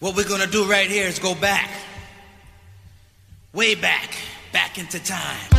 What we're gonna do right here is go back. Way back. Back into time.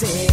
Place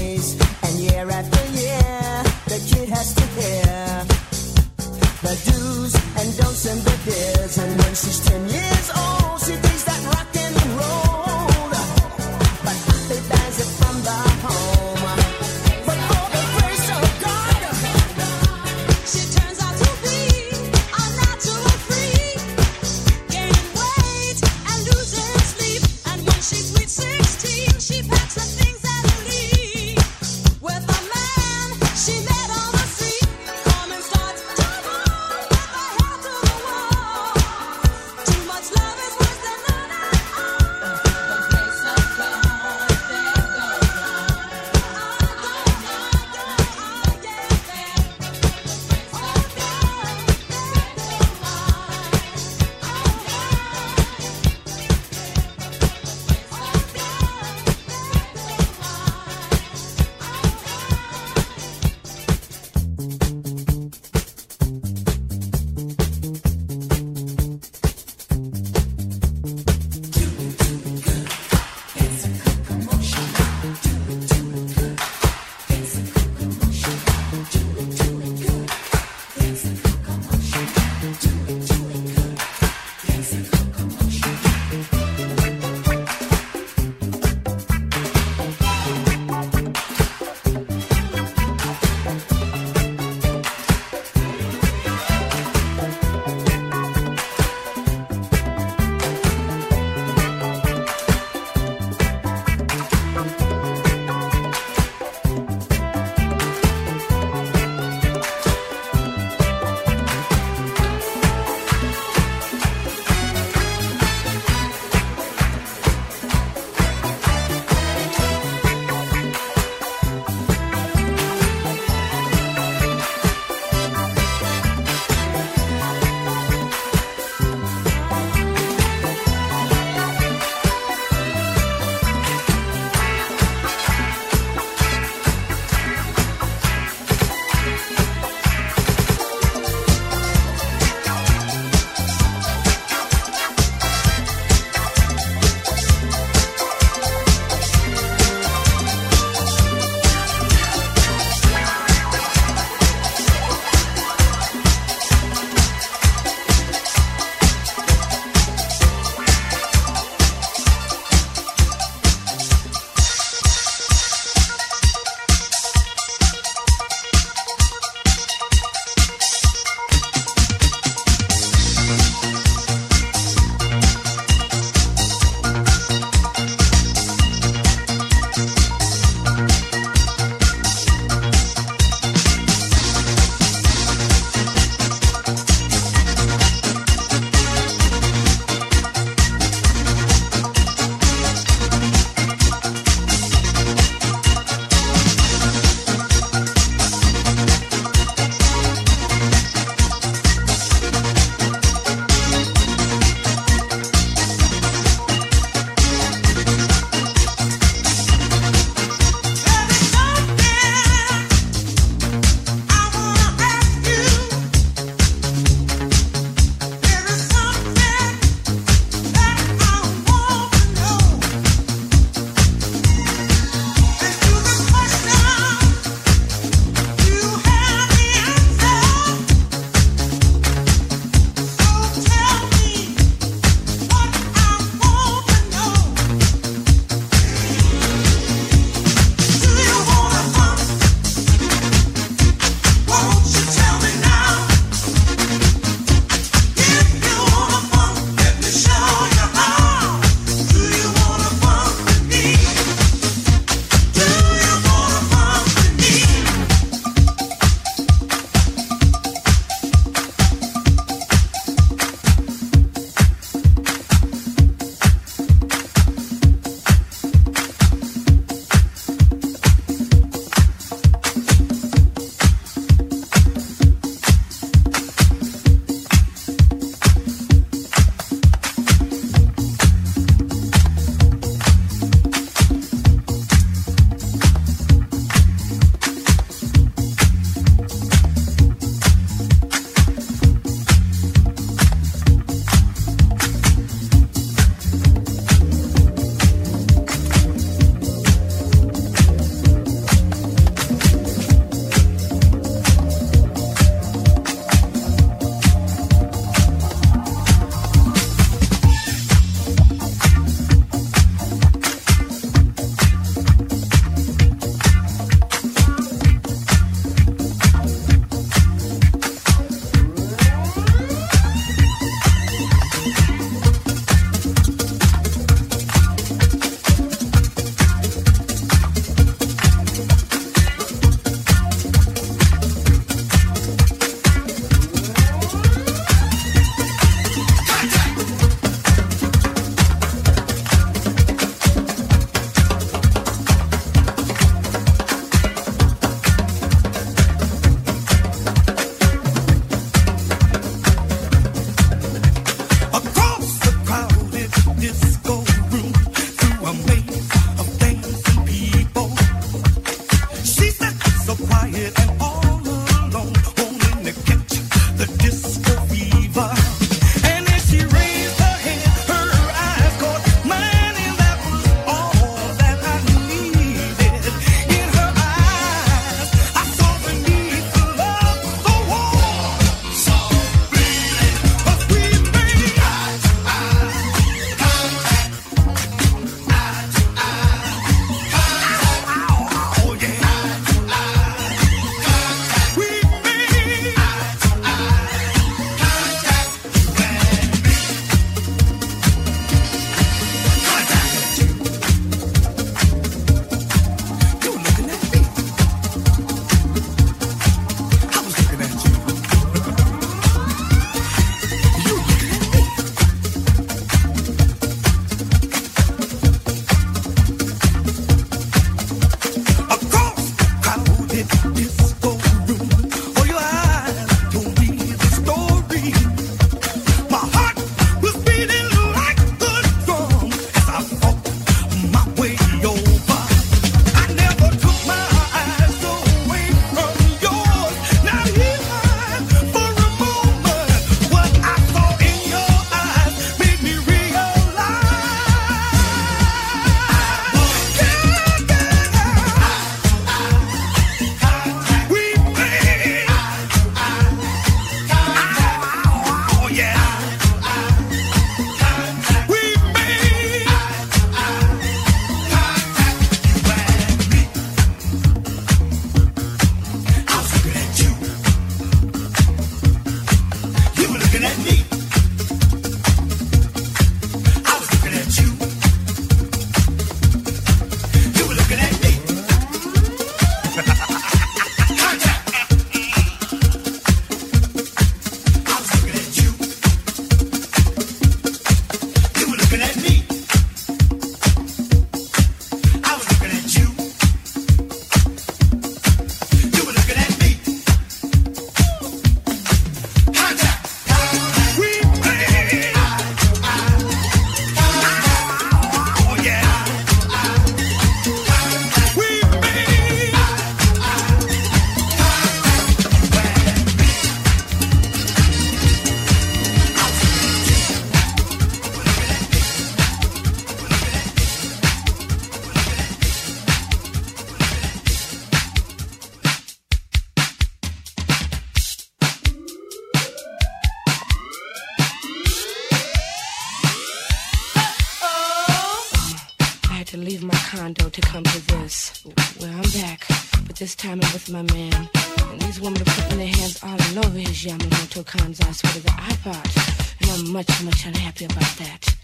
but this time I'm with my man. And these women are putting their hands all over his Yamamoto Kansai sweater that I bought. And I'm much, much unhappy about that.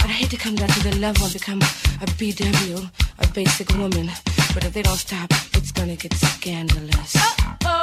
I'd hate to come down to the level and become a BW, a basic woman. But if they don't stop, it's gonna get scandalous. Oh.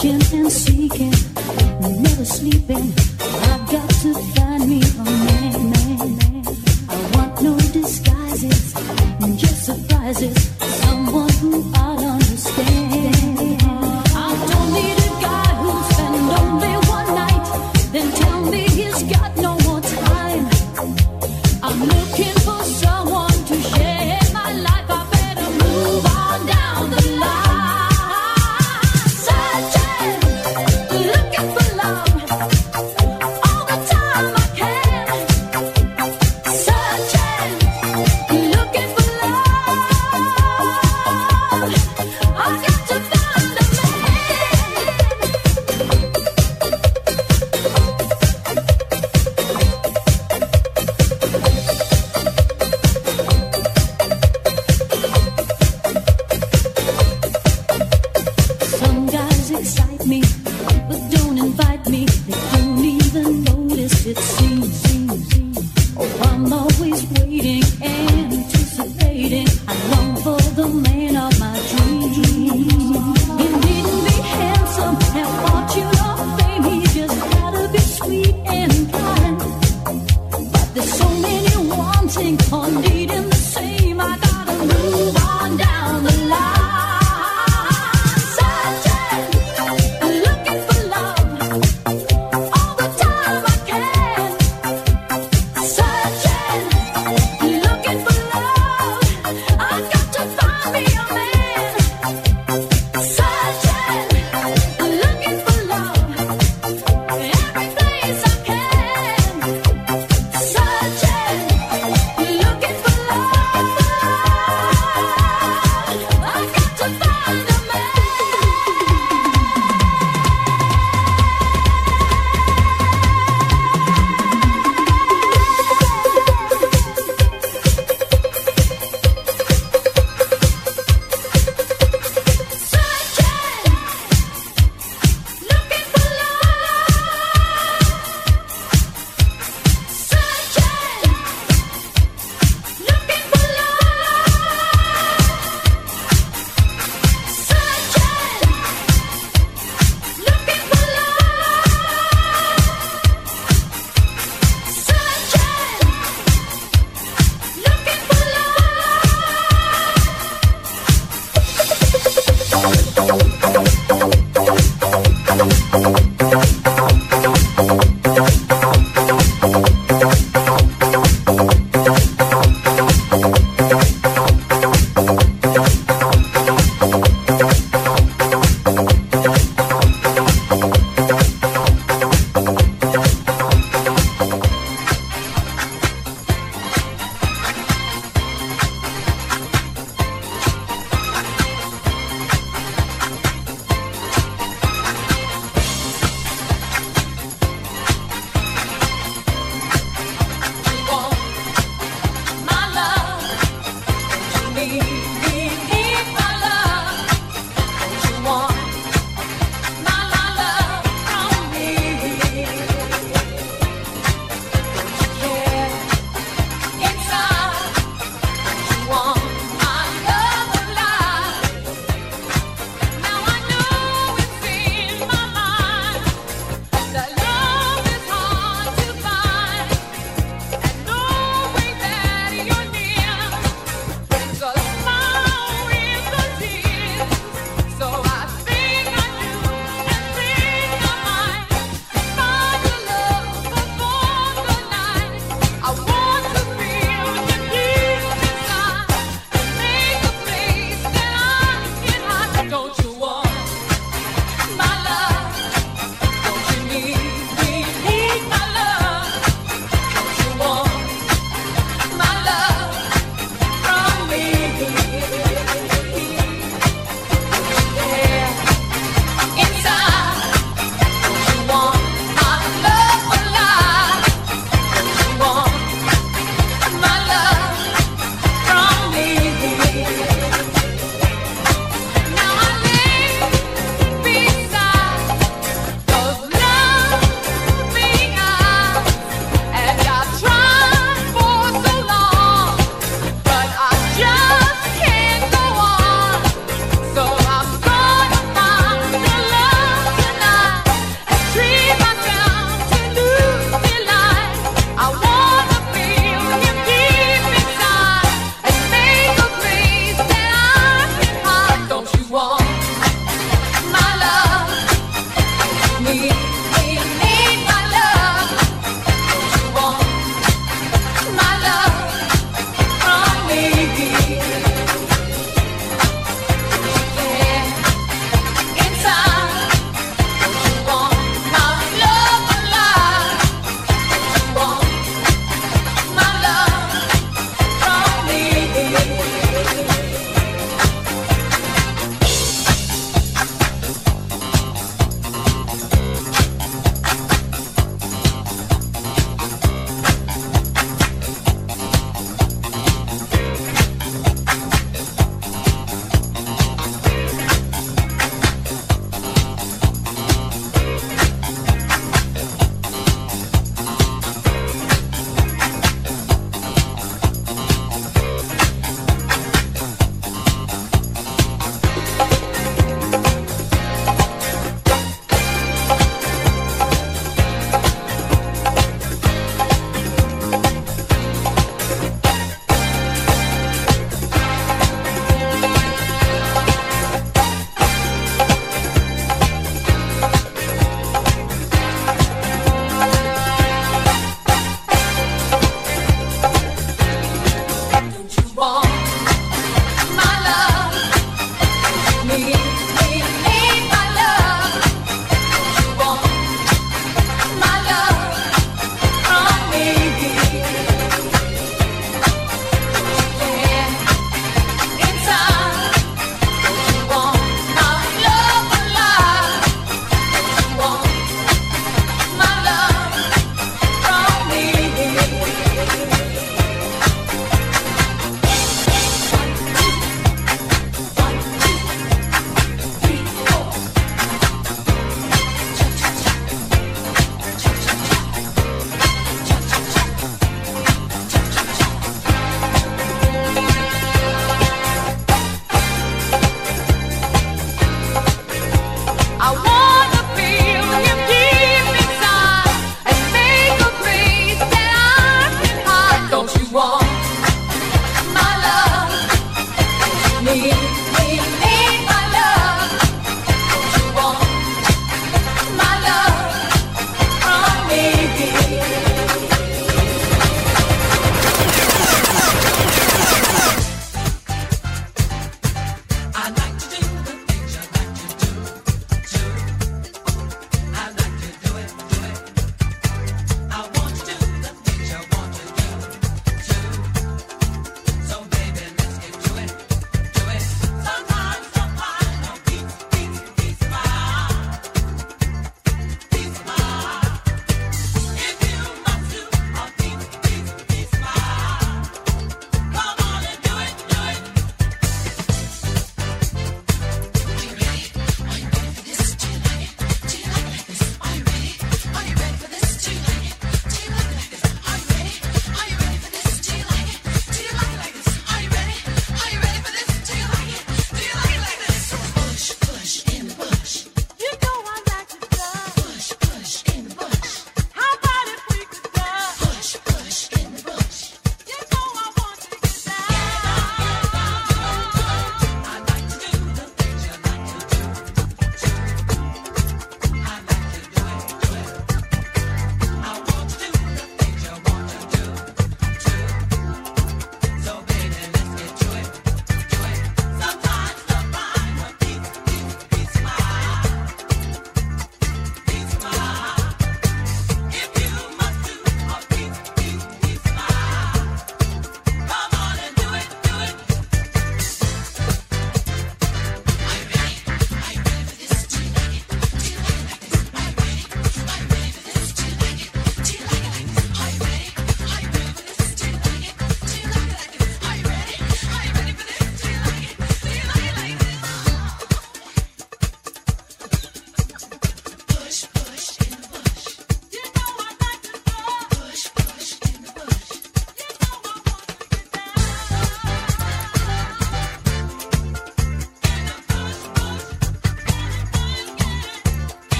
Searching and seeking, never sleeping.